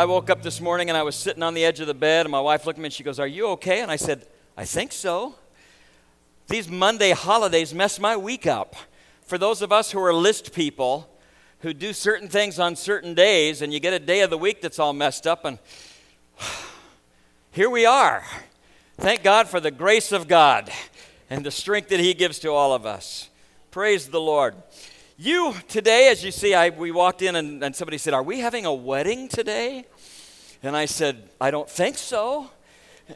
I woke up this morning and I was sitting on the edge of the bed, and my wife looked at me and she goes, Are you okay? And I said, I think so. These Monday holidays mess my week up. For those of us who are list people who do certain things on certain days, and you get a day of the week that's all messed up, and here we are. Thank God for the grace of God and the strength that He gives to all of us. Praise the Lord. You today, as you see, I, we walked in and, and somebody said, Are we having a wedding today? And I said, I don't think so.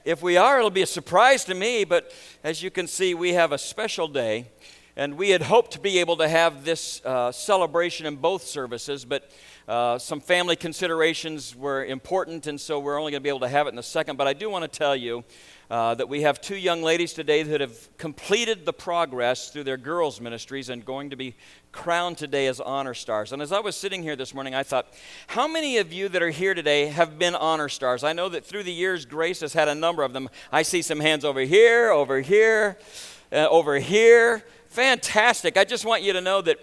If we are, it'll be a surprise to me, but as you can see, we have a special day. And we had hoped to be able to have this uh, celebration in both services, but uh, some family considerations were important, and so we're only going to be able to have it in a second. But I do want to tell you uh, that we have two young ladies today that have completed the progress through their girls' ministries and going to be crowned today as honor stars. And as I was sitting here this morning, I thought, how many of you that are here today have been honor stars? I know that through the years, Grace has had a number of them. I see some hands over here, over here, uh, over here. Fantastic. I just want you to know that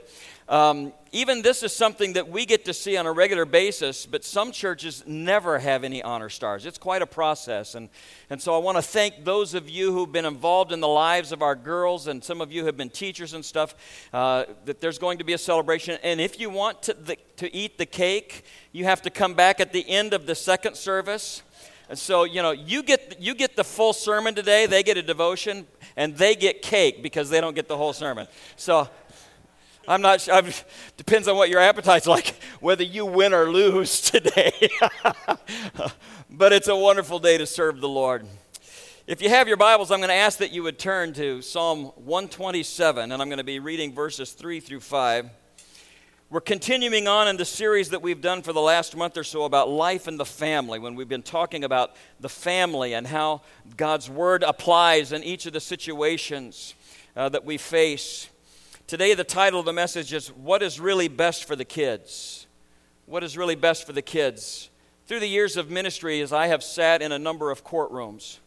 um, even this is something that we get to see on a regular basis, but some churches never have any honor stars. It's quite a process. And, and so I want to thank those of you who've been involved in the lives of our girls, and some of you have been teachers and stuff, uh, that there's going to be a celebration. And if you want to, the, to eat the cake, you have to come back at the end of the second service. And so, you know, you get, you get the full sermon today, they get a devotion, and they get cake because they don't get the whole sermon. So I'm not sure. Depends on what your appetite's like, whether you win or lose today. but it's a wonderful day to serve the Lord. If you have your Bibles, I'm going to ask that you would turn to Psalm 127, and I'm going to be reading verses 3 through 5. We're continuing on in the series that we've done for the last month or so about life and the family, when we've been talking about the family and how God's Word applies in each of the situations uh, that we face. Today, the title of the message is What is Really Best for the Kids? What is really best for the kids? Through the years of ministry, as I have sat in a number of courtrooms,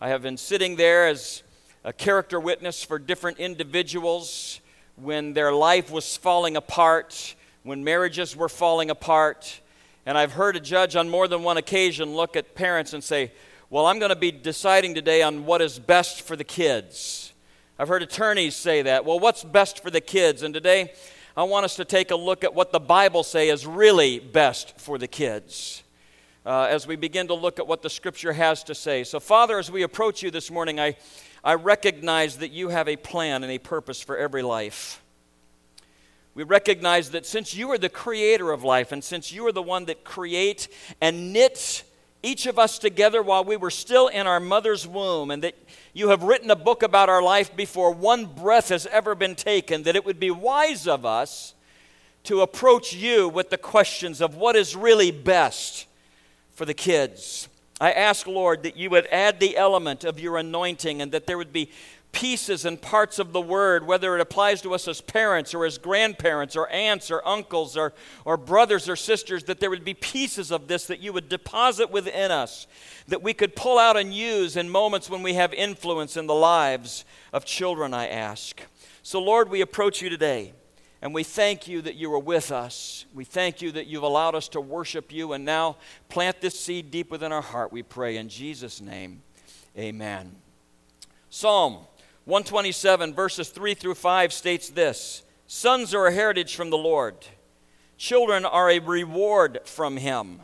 I have been sitting there as a character witness for different individuals when their life was falling apart, when marriages were falling apart. And I've heard a judge on more than one occasion look at parents and say, Well, I'm going to be deciding today on what is best for the kids. I've heard attorneys say that. Well, what's best for the kids? And today, I want us to take a look at what the Bible say is really best for the kids. Uh, as we begin to look at what the Scripture has to say. So, Father, as we approach you this morning, I, I recognize that you have a plan and a purpose for every life. We recognize that since you are the creator of life, and since you are the one that create and knit each of us together while we were still in our mother's womb, and that you have written a book about our life before one breath has ever been taken, that it would be wise of us to approach you with the questions of what is really best for the kids. I ask, Lord, that you would add the element of your anointing and that there would be pieces and parts of the word, whether it applies to us as parents or as grandparents or aunts or uncles or, or brothers or sisters, that there would be pieces of this that you would deposit within us, that we could pull out and use in moments when we have influence in the lives of children, I ask. So, Lord, we approach you today. And we thank you that you are with us. We thank you that you've allowed us to worship you. And now plant this seed deep within our heart, we pray. In Jesus' name, amen. Psalm 127, verses 3 through 5 states this Sons are a heritage from the Lord, children are a reward from him.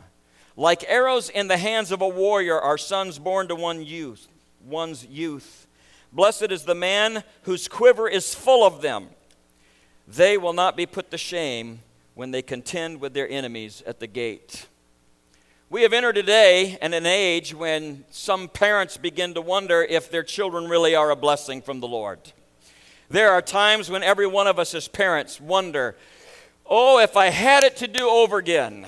Like arrows in the hands of a warrior are sons born to one youth, one's youth. Blessed is the man whose quiver is full of them. They will not be put to shame when they contend with their enemies at the gate. We have entered today in an age when some parents begin to wonder if their children really are a blessing from the Lord. There are times when every one of us as parents wonder, oh, if I had it to do over again,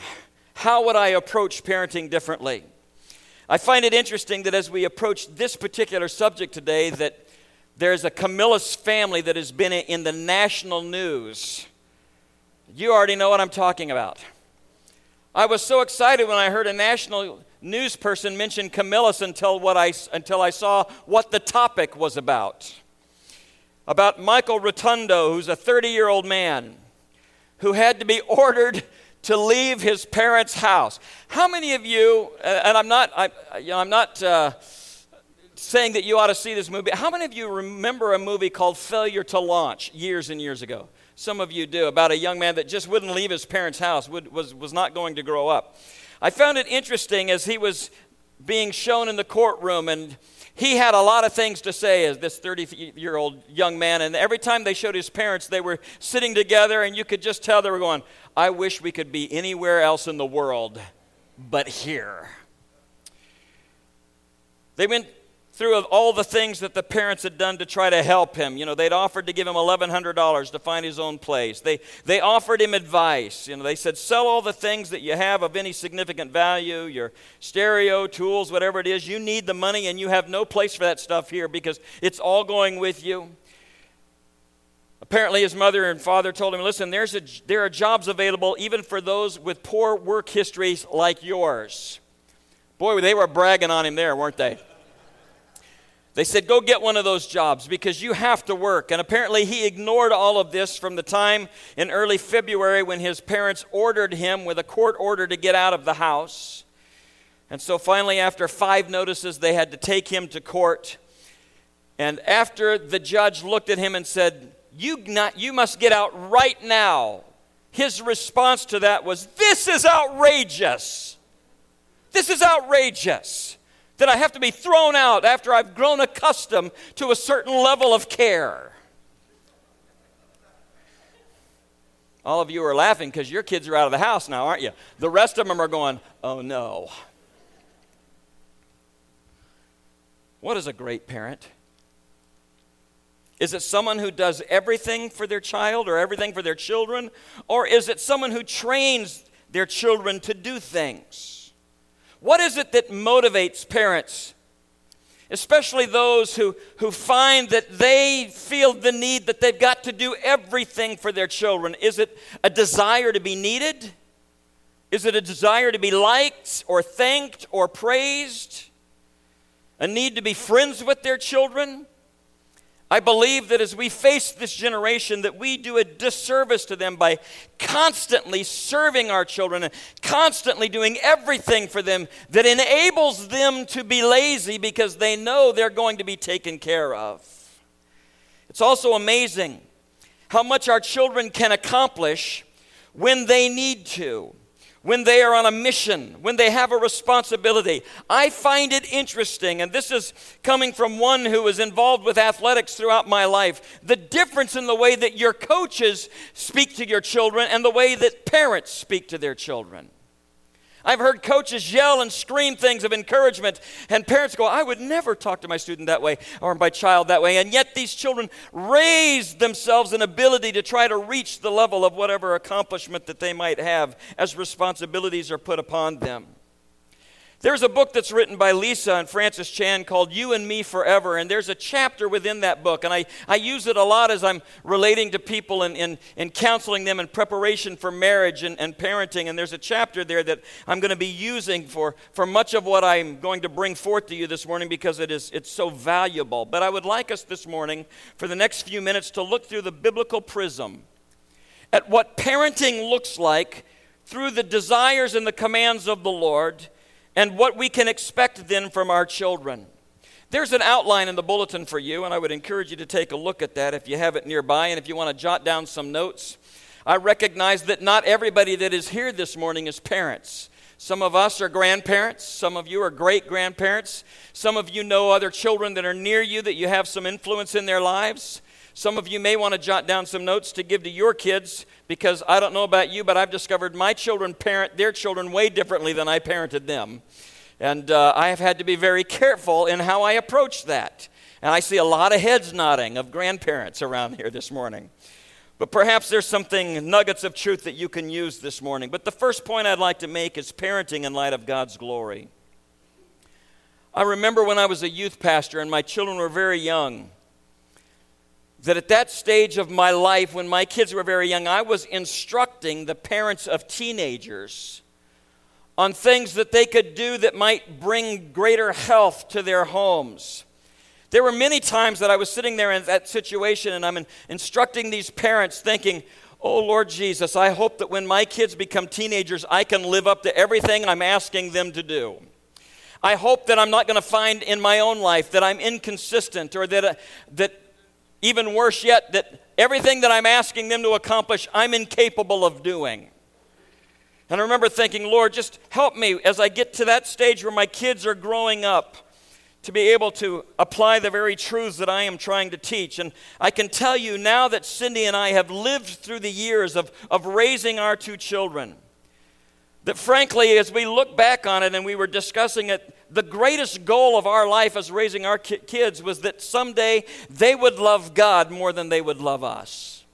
how would I approach parenting differently? I find it interesting that as we approach this particular subject today, that there's a Camillus family that has been in the national news. You already know what I'm talking about. I was so excited when I heard a national news person mention Camillus until, what I, until I saw what the topic was about. About Michael Rotondo, who's a 30 year old man who had to be ordered to leave his parents' house. How many of you, and I'm not, I, you know, I'm not uh, saying that you ought to see this movie. How many of you remember a movie called Failure to Launch years and years ago? Some of you do, about a young man that just wouldn't leave his parents' house, would, was, was not going to grow up. I found it interesting as he was being shown in the courtroom, and he had a lot of things to say as this 30 year old young man. And every time they showed his parents, they were sitting together, and you could just tell they were going, I wish we could be anywhere else in the world but here. They went through all the things that the parents had done to try to help him. You know, they'd offered to give him $1,100 to find his own place. They, they offered him advice. You know, they said, sell all the things that you have of any significant value, your stereo, tools, whatever it is. You need the money and you have no place for that stuff here because it's all going with you. Apparently, his mother and father told him, listen, there's a, there are jobs available even for those with poor work histories like yours. Boy, they were bragging on him there, weren't they? They said, Go get one of those jobs because you have to work. And apparently, he ignored all of this from the time in early February when his parents ordered him with a court order to get out of the house. And so finally, after five notices, they had to take him to court. And after the judge looked at him and said, You, not, you must get out right now, his response to that was, This is outrageous. This is outrageous that I have to be thrown out after I've grown accustomed to a certain level of care. All of you are laughing because your kids are out of the house now, aren't you? The rest of them are going, oh no. What is a great parent? Is it someone who does everything for their child or everything for their children? Or is it someone who trains their children to do things? What is it that motivates parents, especially those who, who find that they feel the need that they've got to do everything for their children? Is it a desire to be needed? Is it a desire to be liked or thanked or praised? A need to be friends with their children? I believe that as we face this generation that we do a disservice to them by constantly serving our children and constantly doing everything for them that enables them to be lazy because they know they're going to be taken care of. It's also amazing how much our children can accomplish when they need to when they are on a mission, when they have a responsibility. I find it interesting, and this is coming from one who was involved with athletics throughout my life, the difference in the way that your coaches speak to your children and the way that parents speak to their children. I've heard coaches yell and scream things of encouragement, and parents go, I would never talk to my student that way or my child that way. And yet these children raise themselves in ability to try to reach the level of whatever accomplishment that they might have as responsibilities are put upon them. There's a book that's written by Lisa and Francis Chan called You and Me Forever, and there's a chapter within that book, and I, I use it a lot as I'm relating to people and, and, and counseling them in preparation for marriage and, and parenting. And there's a chapter there that I'm going to be using for, for much of what I'm going to bring forth to you this morning because it is, it's so valuable. But I would like us this morning, for the next few minutes, to look through the biblical prism at what parenting looks like through the desires and the commands of the Lord and what we can expect then from our children. There's an outline in the bulletin for you, and I would encourage you to take a look at that if you have it nearby and if you want to jot down some notes. I recognize that not everybody that is here this morning is parents. Some of us are grandparents. Some of you are great grandparents. Some of you know other children that are near you that you have some influence in their lives. Some of you may want to jot down some notes to give to your kids because I don't know about you, but I've discovered my children parent their children way differently than I parented them. And uh, I have had to be very careful in how I approach that. And I see a lot of heads nodding of grandparents around here this morning. But perhaps there's something, nuggets of truth that you can use this morning. But the first point I'd like to make is parenting in light of God's glory. I remember when I was a youth pastor and my children were very young that at that stage of my life, when my kids were very young, I was instructing the parents of teenagers on things that they could do that might bring greater health to their homes. There were many times that I was sitting there in that situation and I'm instructing these parents thinking, Oh, Lord Jesus, I hope that when my kids become teenagers, I can live up to everything I'm asking them to do. I hope that I'm not going to find in my own life that I'm inconsistent or that, uh, that even worse yet, that everything that I'm asking them to accomplish, I'm incapable of doing. And I remember thinking, Lord, just help me as I get to that stage where my kids are growing up to be able to apply the very truths that I am trying to teach. And I can tell you now that Cindy and I have lived through the years of, of raising our two children, that frankly, as we look back on it and we were discussing it, the greatest goal of our life as raising our kids was that someday they would love God more than they would love us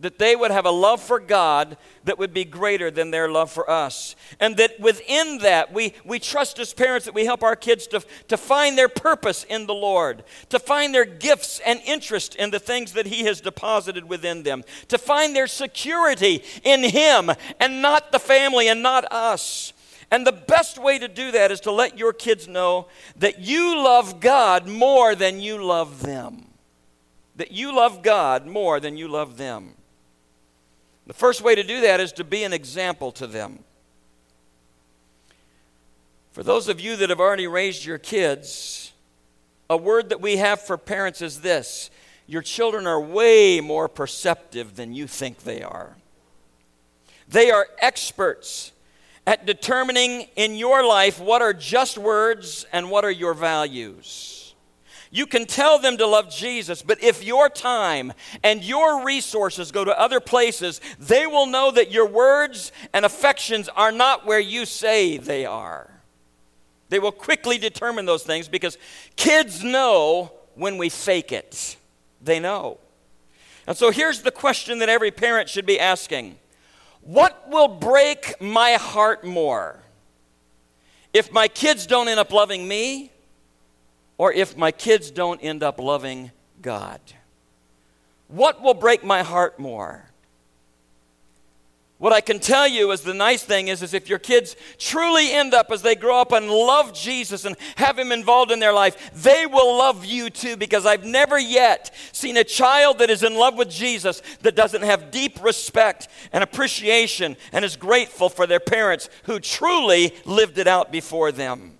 that they would have a love for God that would be greater than their love for us. And that within that, we, we trust as parents that we help our kids to, to find their purpose in the Lord, to find their gifts and interest in the things that He has deposited within them, to find their security in Him and not the family and not us. And the best way to do that is to let your kids know that you love God more than you love them. That you love God more than you love them. The first way to do that is to be an example to them. For those of you that have already raised your kids, a word that we have for parents is this your children are way more perceptive than you think they are. They are experts at determining in your life what are just words and what are your values. You can tell them to love Jesus, but if your time and your resources go to other places, they will know that your words and affections are not where you say they are. They will quickly determine those things because kids know when we fake it. They know. And so here's the question that every parent should be asking What will break my heart more? If my kids don't end up loving me, or if my kids don't end up loving God? What will break my heart more? What I can tell you is the nice thing is, is if your kids truly end up as they grow up and love Jesus and have him involved in their life, they will love you too because I've never yet seen a child that is in love with Jesus that doesn't have deep respect and appreciation and is grateful for their parents who truly lived it out before them.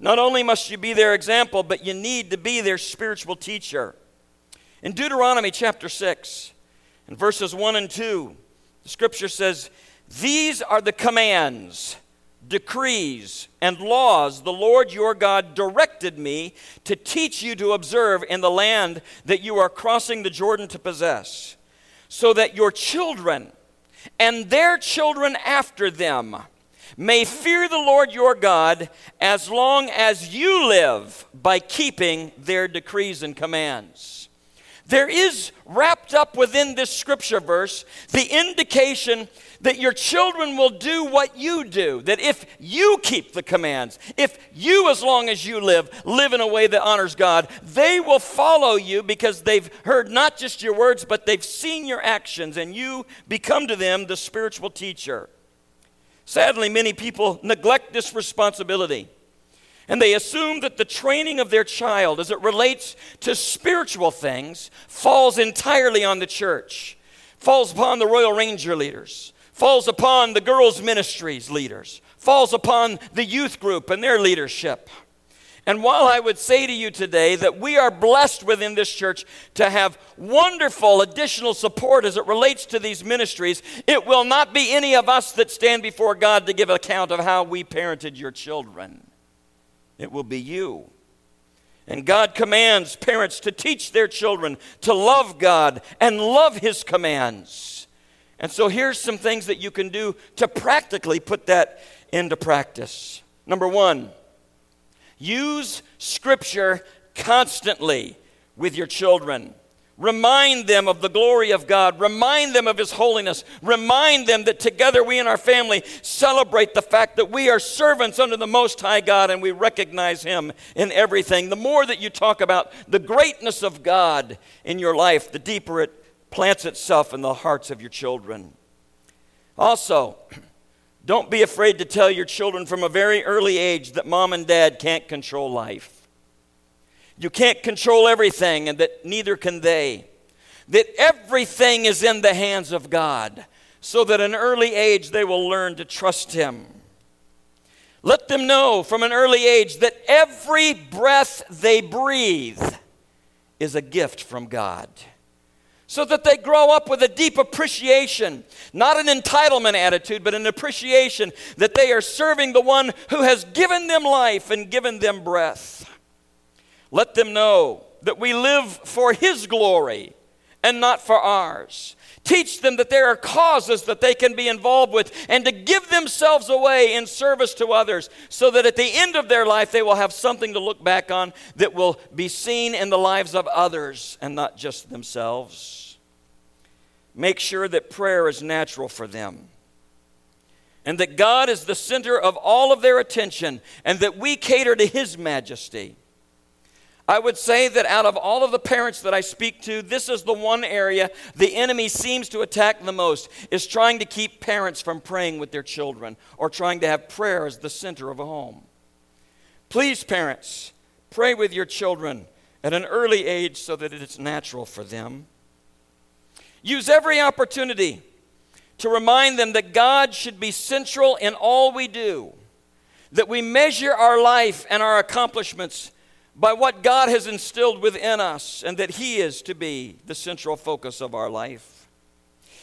Not only must you be their example, but you need to be their spiritual teacher. In Deuteronomy chapter 6, in verses 1 and 2, the scripture says, These are the commands, decrees, and laws the Lord your God directed me to teach you to observe in the land that you are crossing the Jordan to possess, so that your children and their children after them may fear the Lord your God as long as you live by keeping their decrees and commands. There is wrapped up within this scripture verse the indication that your children will do what you do. That if you keep the commands, if you, as long as you live, live in a way that honors God, they will follow you because they've heard not just your words, but they've seen your actions, and you become to them the spiritual teacher. Sadly, many people neglect this responsibility. And they assume that the training of their child as it relates to spiritual things falls entirely on the church, falls upon the Royal Ranger leaders, falls upon the girls' ministries leaders, falls upon the youth group and their leadership. And while I would say to you today that we are blessed within this church to have wonderful additional support as it relates to these ministries, it will not be any of us that stand before God to give account of how we parented your children. It will be you. And God commands parents to teach their children to love God and love His commands. And so here's some things that you can do to practically put that into practice. Number one, Use Scripture constantly with your children. Remind them of the glory of God. Remind them of His holiness. Remind them that together we and our family celebrate the fact that we are servants under the Most High God and we recognize Him in everything. The more that you talk about the greatness of God in your life, the deeper it plants itself in the hearts of your children. Also, don't be afraid to tell your children from a very early age that mom and dad can't control life. You can't control everything, and that neither can they. that everything is in the hands of God, so that at an early age they will learn to trust Him. Let them know from an early age that every breath they breathe is a gift from God. So that they grow up with a deep appreciation, not an entitlement attitude, but an appreciation that they are serving the one who has given them life and given them breath. Let them know that we live for His glory and not for ours. Teach them that there are causes that they can be involved with and to give themselves away in service to others so that at the end of their life they will have something to look back on that will be seen in the lives of others and not just themselves. Make sure that prayer is natural for them and that God is the center of all of their attention and that we cater to His majesty. I would say that out of all of the parents that I speak to, this is the one area the enemy seems to attack the most is trying to keep parents from praying with their children or trying to have prayer as the center of a home. Please, parents, pray with your children at an early age so that it is natural for them. Use every opportunity to remind them that God should be central in all we do, that we measure our life and our accomplishments by what God has instilled within us, and that He is to be the central focus of our life.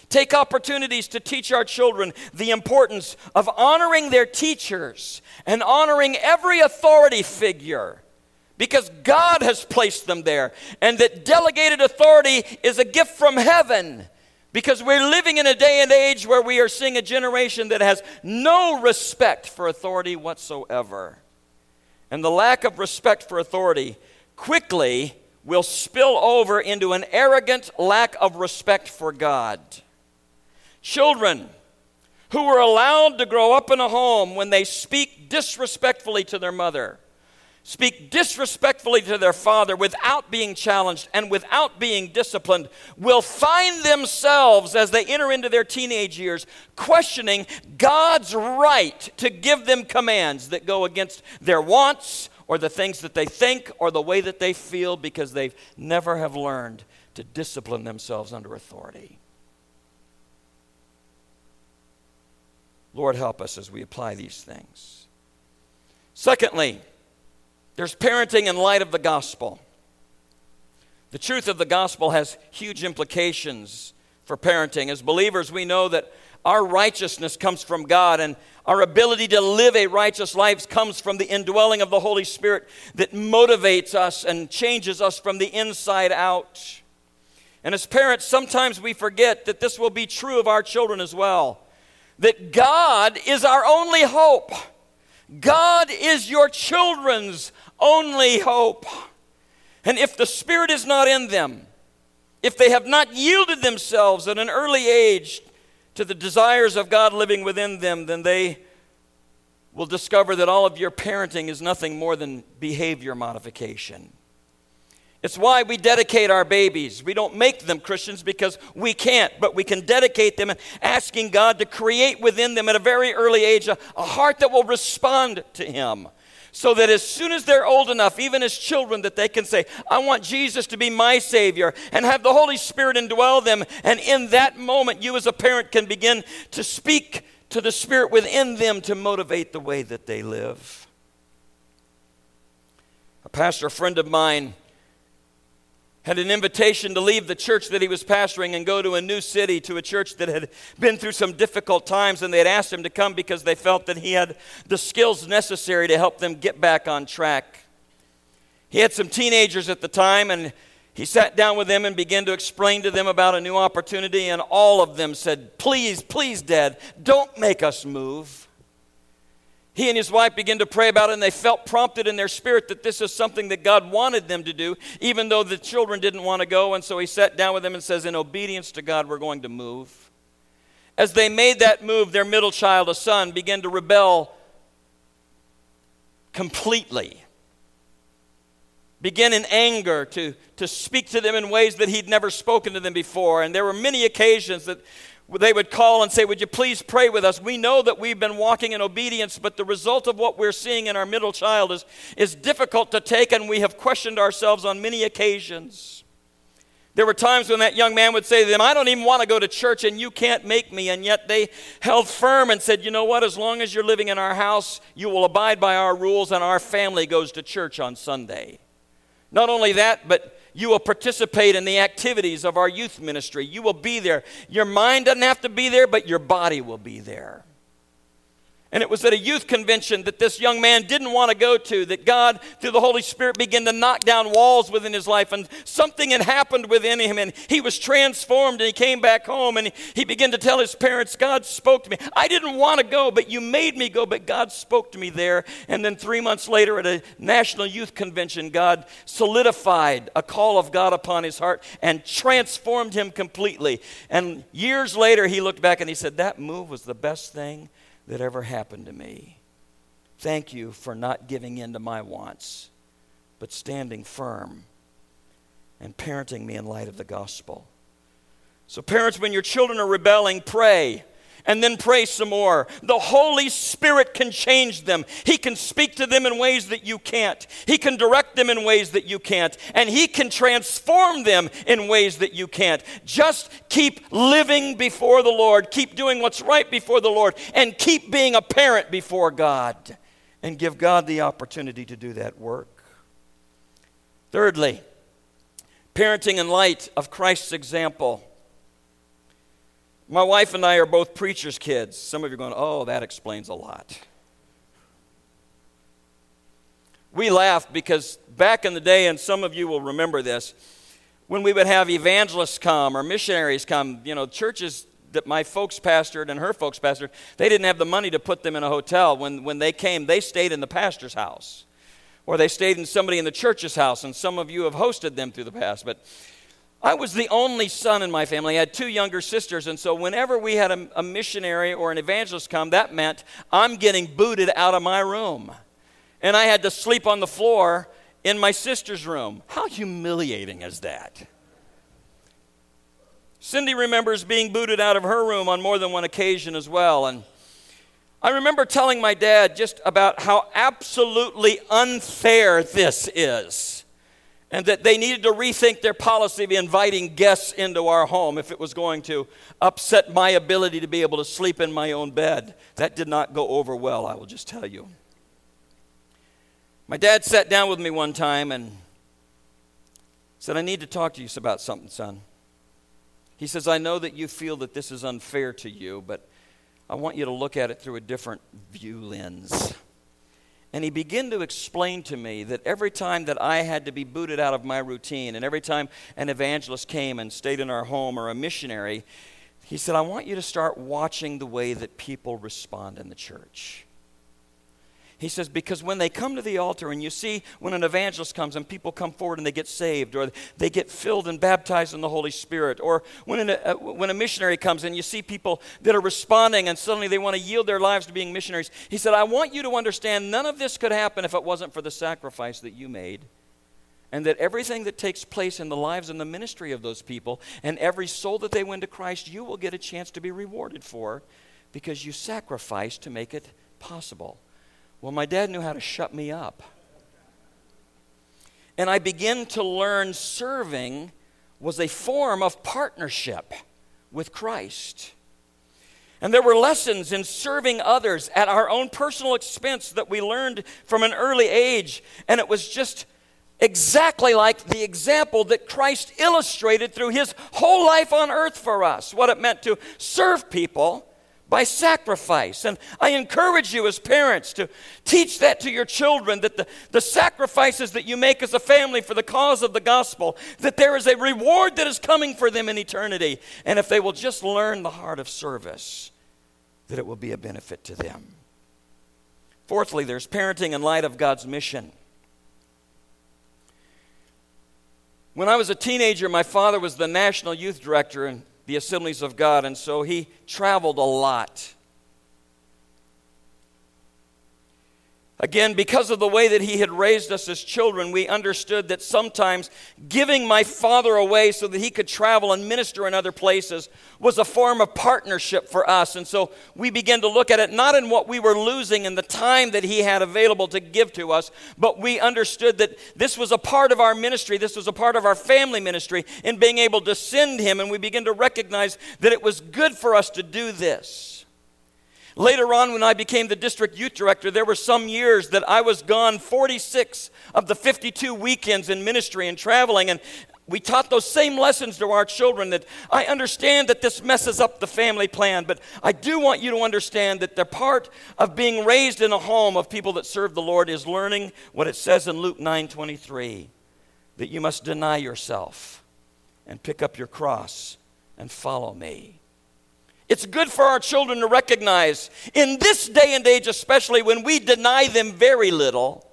Take opportunities to teach our children the importance of honoring their teachers and honoring every authority figure because God has placed them there, and that delegated authority is a gift from heaven. Because we're living in a day and age where we are seeing a generation that has no respect for authority whatsoever. And the lack of respect for authority quickly will spill over into an arrogant lack of respect for God. Children who were allowed to grow up in a home when they speak disrespectfully to their mother speak disrespectfully to their father without being challenged and without being disciplined will find themselves as they enter into their teenage years questioning God's right to give them commands that go against their wants or the things that they think or the way that they feel because they've never have learned to discipline themselves under authority. Lord, help us as we apply these things. Secondly, there's parenting in light of the gospel. The truth of the gospel has huge implications for parenting. As believers, we know that our righteousness comes from God, and our ability to live a righteous life comes from the indwelling of the Holy Spirit that motivates us and changes us from the inside out. And as parents, sometimes we forget that this will be true of our children as well. That God is our only hope. God is your children's only hope. And if the Spirit is not in them, if they have not yielded themselves at an early age to the desires of God living within them, then they will discover that all of your parenting is nothing more than behavior modification. It's why we dedicate our babies. We don't make them Christians because we can't, but we can dedicate them asking God to create within them at a very early age a, a heart that will respond to Him so that as soon as they're old enough, even as children, that they can say, I want Jesus to be my Savior, and have the Holy Spirit indwell them. And in that moment, you as a parent can begin to speak to the Spirit within them to motivate the way that they live. A pastor friend of mine had an invitation to leave the church that he was pastoring and go to a new city to a church that had been through some difficult times and they had asked him to come because they felt that he had the skills necessary to help them get back on track. He had some teenagers at the time and he sat down with them and began to explain to them about a new opportunity and all of them said, "Please, please, dad, don't make us move." He and his wife began to pray about it, and they felt prompted in their spirit that this is something that God wanted them to do, even though the children didn't want to go. And so he sat down with them and says, In obedience to God, we're going to move. As they made that move, their middle child, a son, began to rebel completely. Began in anger to, to speak to them in ways that he'd never spoken to them before. And there were many occasions that they would call and say, Would you please pray with us? We know that we've been walking in obedience, but the result of what we're seeing in our middle child is, is difficult to take, and we have questioned ourselves on many occasions. There were times when that young man would say to them, I don't even want to go to church and you can't make me. And yet they held firm and said, You know what? As long as you're living in our house, you will abide by our rules and our family goes to church on Sunday. Not only that, but you will participate in the activities of our youth ministry. You will be there. Your mind doesn't have to be there, but your body will be there. And it was at a youth convention that this young man didn't want to go to, that God, through the Holy Spirit, began to knock down walls within his life. And something had happened within him, and he was transformed. And he came back home and he began to tell his parents, God spoke to me. I didn't want to go, but you made me go, but God spoke to me there. And then three months later, at a national youth convention, God solidified a call of God upon his heart and transformed him completely. And years later, he looked back and he said, That move was the best thing that ever happened to me. Thank you for not giving in to my wants, but standing firm and parenting me in light of the gospel. So, parents, when your children are rebelling, pray and then pray some more. The Holy Spirit can change them. He can speak to them in ways that you can't. He can direct them in ways that you can't. And He can transform them in ways that you can't. Just keep living before the Lord. Keep doing what's right before the Lord. And keep being a parent before God. And give God the opportunity to do that work. Thirdly, parenting in light of Christ's example. My wife and I are both preacher's kids. Some of you are going, oh, that explains a lot. We laugh because back in the day, and some of you will remember this, when we would have evangelists come or missionaries come, you know, churches that my folks pastored and her folks pastored, they didn't have the money to put them in a hotel. When, when they came, they stayed in the pastor's house or they stayed in somebody in the church's house, and some of you have hosted them through the past. But I was the only son in my family. I had two younger sisters, and so whenever we had a, a, missionary or an evangelist come, that meant I'm getting booted out of my room. And I had to sleep on the floor in my sister's room. How humiliating is that? Cindy remembers being booted out of her room on more than one occasion as well. And I remember telling my dad just about how absolutely unfair this is and that they needed to rethink their policy of inviting guests into our home if it was going to upset my ability to be able to sleep in my own bed. That did not go over well, I will just tell you. My dad sat down with me one time and said, I need to talk to you about something, son. He says, I know that you feel that this is unfair to you, but I want you to look at it through a different view lens. And he began to explain to me that every time that I had to be booted out of my routine, and every time an evangelist came and stayed in our home or a missionary, he said, I want you to start watching the way that people respond in the church. He says, because when they come to the altar and you see when an evangelist comes and people come forward and they get saved or they get filled and baptized in the Holy Spirit, or when, an, uh, when a missionary comes and you see people that are responding and suddenly they want to yield their lives to being missionaries, he said, I want you to understand none of this could happen if it wasn't for the sacrifice that you made. And that everything that takes place in the lives and the ministry of those people and every soul that they win to Christ, you will get a chance to be rewarded for because you sacrificed to make it possible. Well, my dad knew how to shut me up. And I began to learn serving was a form of partnership with Christ. And there were lessons in serving others at our own personal expense that we learned from an early age. And it was just exactly like the example that Christ illustrated through his whole life on earth for us what it meant to serve people by sacrifice. And I encourage you as parents to teach that to your children that the, the sacrifices that you make as a family for the cause of the gospel, that there is a reward that is coming for them in eternity. And if they will just learn the heart of service, that it will be a benefit to them. Fourthly, there's parenting in light of God's mission. When I was a teenager, my father was the national youth director, and the assemblies of God, and so he traveled a lot. Again, because of the way that he had raised us as children, we understood that sometimes giving my father away so that he could travel and minister in other places was a form of partnership for us. And so we began to look at it not in what we were losing in the time that he had available to give to us, but we understood that this was a part of our ministry, this was a part of our family ministry in being able to send him. And we began to recognize that it was good for us to do this. Later on, when I became the district youth director, there were some years that I was gone 46 of the 52 weekends in ministry and traveling. And we taught those same lessons to our children that I understand that this messes up the family plan, but I do want you to understand that the part of being raised in a home of people that serve the Lord is learning what it says in Luke 9 23 that you must deny yourself and pick up your cross and follow me. It's good for our children to recognize, in this day and age, especially when we deny them very little,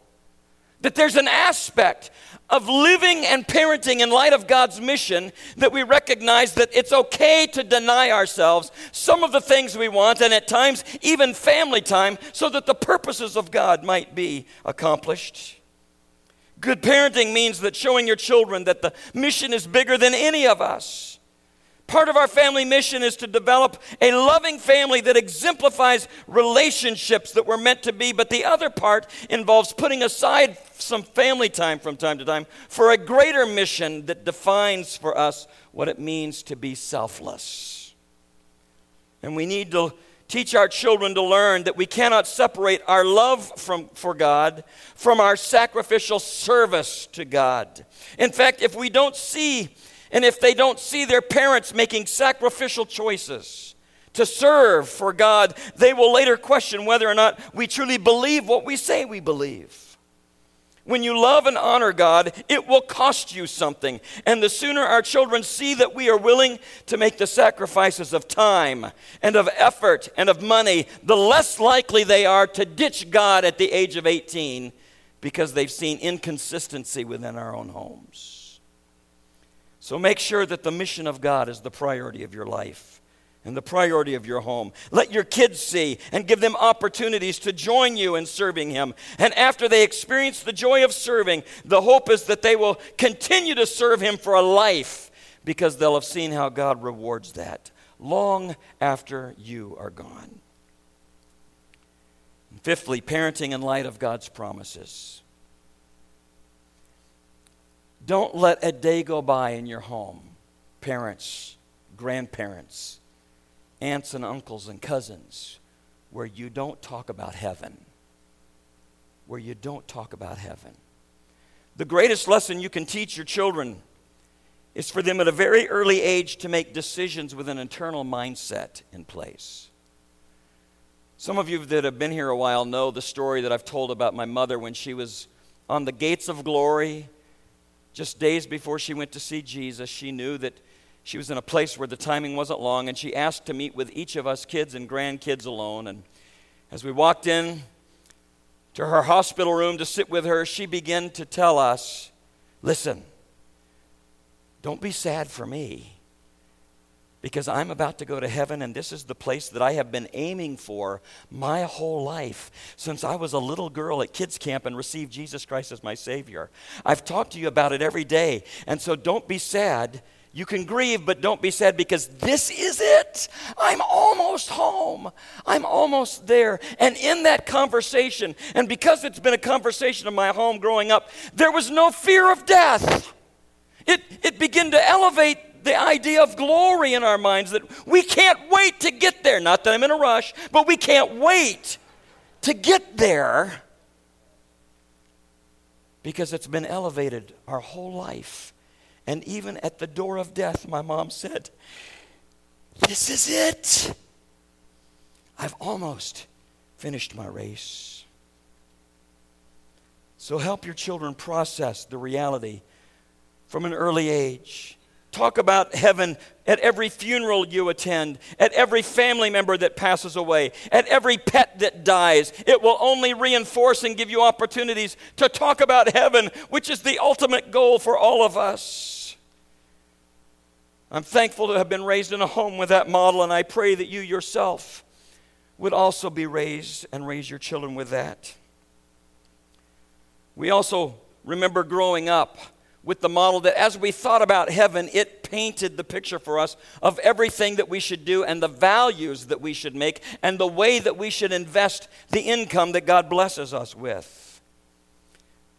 that there's an aspect of living and parenting in light of God's mission that we recognize that it's okay to deny ourselves some of the things we want and at times even family time so that the purposes of God might be accomplished. Good parenting means that showing your children that the mission is bigger than any of us Part of our family mission is to develop a loving family that exemplifies relationships that were meant to be, but the other part involves putting aside some family time from time to time for a greater mission that defines for us what it means to be selfless. And we need to teach our children to learn that we cannot separate our love from, for God from our sacrificial service to God. In fact, if we don't see and if they don't see their parents making sacrificial choices to serve for God, they will later question whether or not we truly believe what we say we believe. When you love and honor God, it will cost you something. And the sooner our children see that we are willing to make the sacrifices of time and of effort and of money, the less likely they are to ditch God at the age of 18 because they've seen inconsistency within our own homes. So make sure that the mission of God is the priority of your life and the priority of your home. Let your kids see and give them opportunities to join you in serving Him. And after they experience the joy of serving, the hope is that they will continue to serve Him for a life because they'll have seen how God rewards that long after you are gone. Fifthly, parenting in light of God's promises. Don't let a day go by in your home, parents, grandparents, aunts and uncles and cousins, where you don't talk about heaven. Where you don't talk about heaven. The greatest lesson you can teach your children is for them at a very early age to make decisions with an internal mindset in place. Some of you that have been here a while know the story that I've told about my mother when she was on the gates of glory just days before she went to see Jesus, she knew that she was in a place where the timing wasn't long, and she asked to meet with each of us kids and grandkids alone. And as we walked in to her hospital room to sit with her, she began to tell us listen, don't be sad for me because I'm about to go to heaven, and this is the place that I have been aiming for my whole life since I was a little girl at kids' camp and received Jesus Christ as my Savior. I've talked to you about it every day, and so don't be sad. You can grieve, but don't be sad because this is it. I'm almost home. I'm almost there. And in that conversation, and because it's been a conversation of my home growing up, there was no fear of death. It, it began to elevate the idea of glory in our minds that we can't wait to get there. Not that I'm in a rush, but we can't wait to get there because it's been elevated our whole life. And even at the door of death, my mom said, This is it. I've almost finished my race. So help your children process the reality from an early age talk about heaven at every funeral you attend, at every family member that passes away, at every pet that dies. It will only reinforce and give you opportunities to talk about heaven, which is the ultimate goal for all of us. I'm thankful to have been raised in a home with that model, and I pray that you yourself would also be raised and raise your children with that. We also remember growing up with the model that as we thought about heaven, it painted the picture for us of everything that we should do and the values that we should make and the way that we should invest the income that God blesses us with.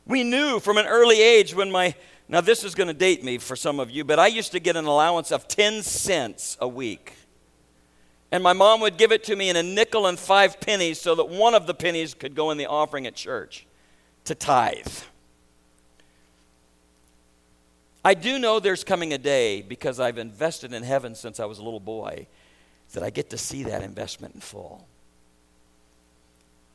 We knew from an early age when my, now this is going to date me for some of you, but I used to get an allowance of 10 cents a week. And my mom would give it to me in a nickel and five pennies so that one of the pennies could go in the offering at church to tithe. I do know there's coming a day because I've invested in heaven since I was a little boy that I get to see that investment in full.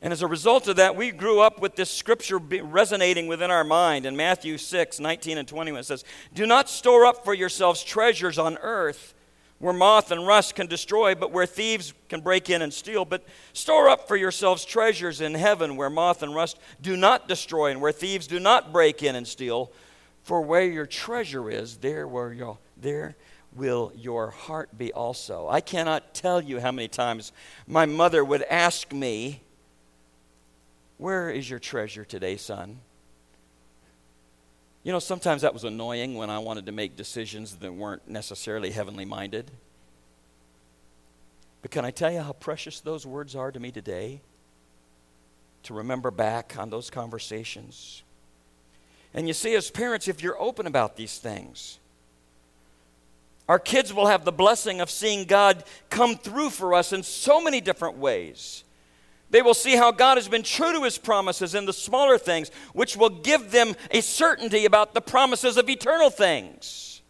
And as a result of that, we grew up with this scripture resonating within our mind. In Matthew 6, 19 and 20, it says, Do not store up for yourselves treasures on earth where moth and rust can destroy, but where thieves can break in and steal. But store up for yourselves treasures in heaven where moth and rust do not destroy and where thieves do not break in and steal. For where your treasure is, there where your there will your heart be also. I cannot tell you how many times my mother would ask me, Where is your treasure today, son? You know, sometimes that was annoying when I wanted to make decisions that weren't necessarily heavenly minded. But can I tell you how precious those words are to me today? To remember back on those conversations. And you see, as parents, if you're open about these things, our kids will have the blessing of seeing God come through for us in so many different ways. They will see how God has been true to his promises in the smaller things, which will give them a certainty about the promises of eternal things.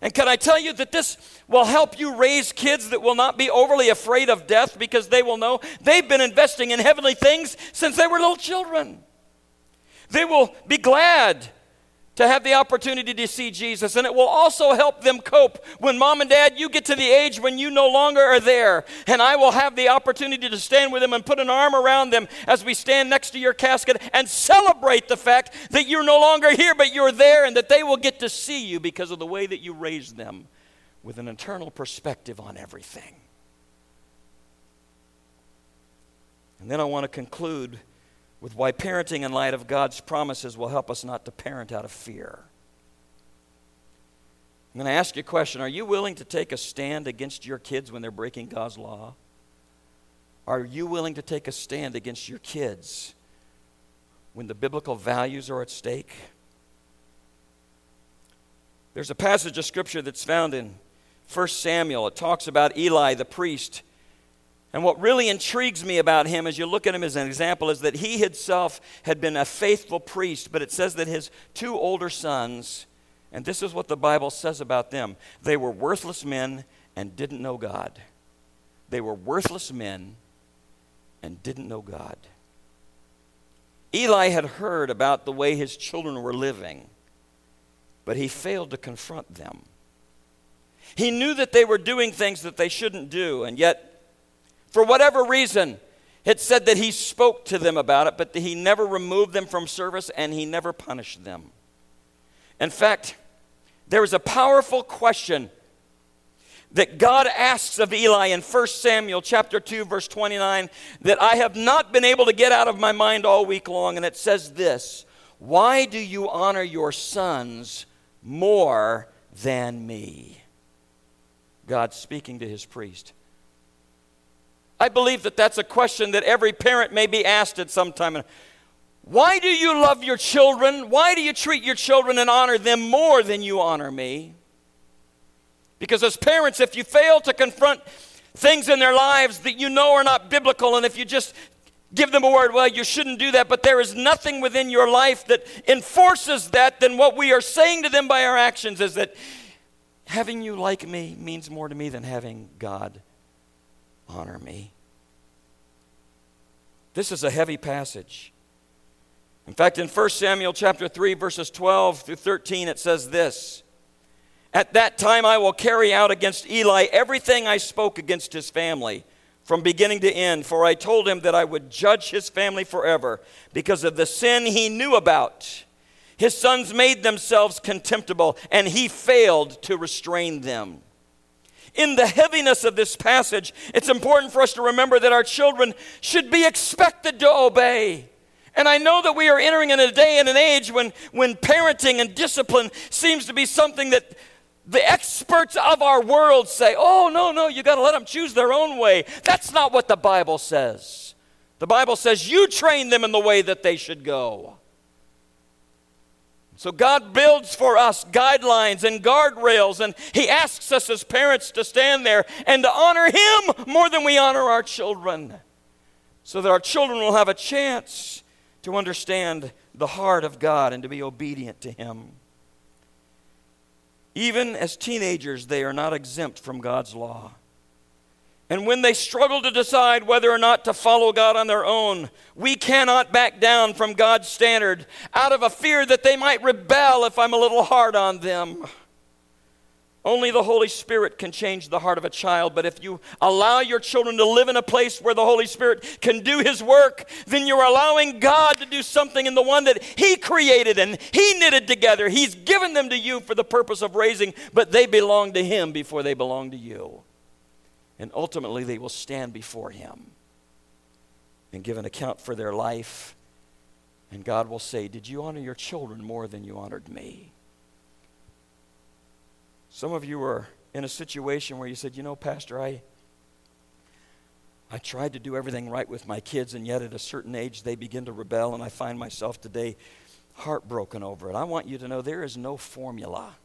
And can I tell you that this will help you raise kids that will not be overly afraid of death because they will know they've been investing in heavenly things since they were little children. They will be glad to have the opportunity to see Jesus. And it will also help them cope when mom and dad, you get to the age when you no longer are there. And I will have the opportunity to stand with them and put an arm around them as we stand next to your casket and celebrate the fact that you're no longer here, but you're there, and that they will get to see you because of the way that you raised them with an eternal perspective on everything. And then I want to conclude with why parenting in light of God's promises will help us not to parent out of fear. I'm going to ask you a question Are you willing to take a stand against your kids when they're breaking God's law? Are you willing to take a stand against your kids when the biblical values are at stake? There's a passage of scripture that's found in 1 Samuel. It talks about Eli the priest and what really intrigues me about him as you look at him as an example is that he himself had been a faithful priest, but it says that his two older sons, and this is what the Bible says about them, they were worthless men and didn't know God. They were worthless men and didn't know God. Eli had heard about the way his children were living, but he failed to confront them. He knew that they were doing things that they shouldn't do, and yet for whatever reason, it said that he spoke to them about it, but he never removed them from service and he never punished them. In fact, there is a powerful question that God asks of Eli in 1 Samuel chapter 2 verse 29 that I have not been able to get out of my mind all week long and it says this, why do you honor your sons more than me? God speaking to his priest. I believe that that's a question that every parent may be asked at some time. Why do you love your children? Why do you treat your children and honor them more than you honor me? Because as parents, if you fail to confront things in their lives that you know are not biblical, and if you just give them a word, well, you shouldn't do that, but there is nothing within your life that enforces that, then what we are saying to them by our actions is that having you like me means more to me than having God honor me. This is a heavy passage. In fact, in 1 Samuel chapter 3 verses 12 through 13 it says this: At that time I will carry out against Eli everything I spoke against his family from beginning to end, for I told him that I would judge his family forever because of the sin he knew about. His sons made themselves contemptible, and he failed to restrain them in the heaviness of this passage, it's important for us to remember that our children should be expected to obey And I know that we are entering in a day and an age when, when parenting and discipline seems to be something that the experts of our world say, oh, no, no, you got to let them choose their own way. That's not what the Bible says. The Bible says you train them in the way that they should go. So God builds for us guidelines and guardrails, and He asks us as parents to stand there and to honor Him more than we honor our children, so that our children will have a chance to understand the heart of God and to be obedient to Him. Even as teenagers, they are not exempt from God's law. And when they struggle to decide whether or not to follow God on their own, we cannot back down from God's standard out of a fear that they might rebel if I'm a little hard on them. Only the Holy Spirit can change the heart of a child, but if you allow your children to live in a place where the Holy Spirit can do His work, then you're allowing God to do something in the one that He created and He knitted together. He's given them to you for the purpose of raising, but they belong to Him before they belong to you. And ultimately, they will stand before Him and give an account for their life. And God will say, Did you honor your children more than you honored me? Some of you are in a situation where you said, you know, Pastor, I, I tried to do everything right with my kids, and yet at a certain age they begin to rebel, and I find myself today heartbroken over it. I want you to know there is no formula.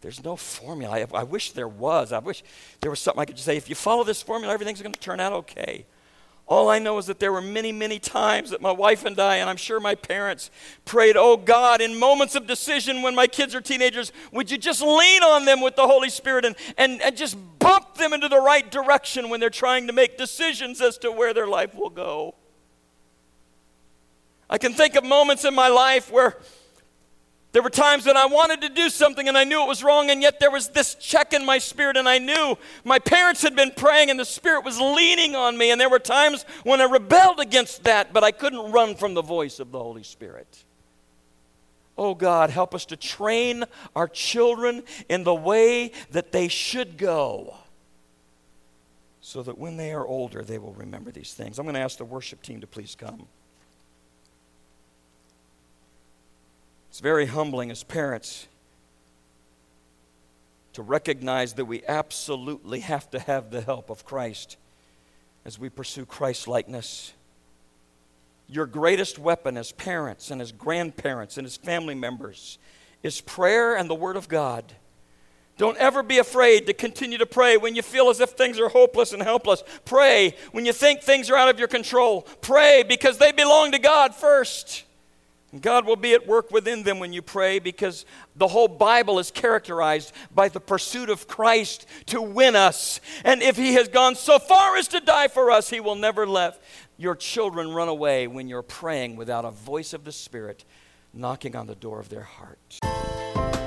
There's no formula. I, I wish there was. I wish there was something I could say. If you follow this formula, everything's going to turn out okay. All I know is that there were many, many times that my wife and I, and I'm sure my parents, prayed, Oh God, in moments of decision when my kids are teenagers, would you just lean on them with the Holy Spirit and, and, and just bump them into the right direction when they're trying to make decisions as to where their life will go? I can think of moments in my life where there were times when I wanted to do something and I knew it was wrong, and yet there was this check in my spirit, and I knew my parents had been praying and the Spirit was leaning on me. And there were times when I rebelled against that, but I couldn't run from the voice of the Holy Spirit. Oh God, help us to train our children in the way that they should go so that when they are older, they will remember these things. I'm going to ask the worship team to please come. It's very humbling as parents to recognize that we absolutely have to have the help of Christ as we pursue Christ likeness. Your greatest weapon as parents and as grandparents and as family members is prayer and the Word of God. Don't ever be afraid to continue to pray when you feel as if things are hopeless and helpless. Pray when you think things are out of your control. Pray because they belong to God first. God will be at work within them when you pray because the whole Bible is characterized by the pursuit of Christ to win us. And if He has gone so far as to die for us, He will never let your children run away when you're praying without a voice of the Spirit knocking on the door of their heart.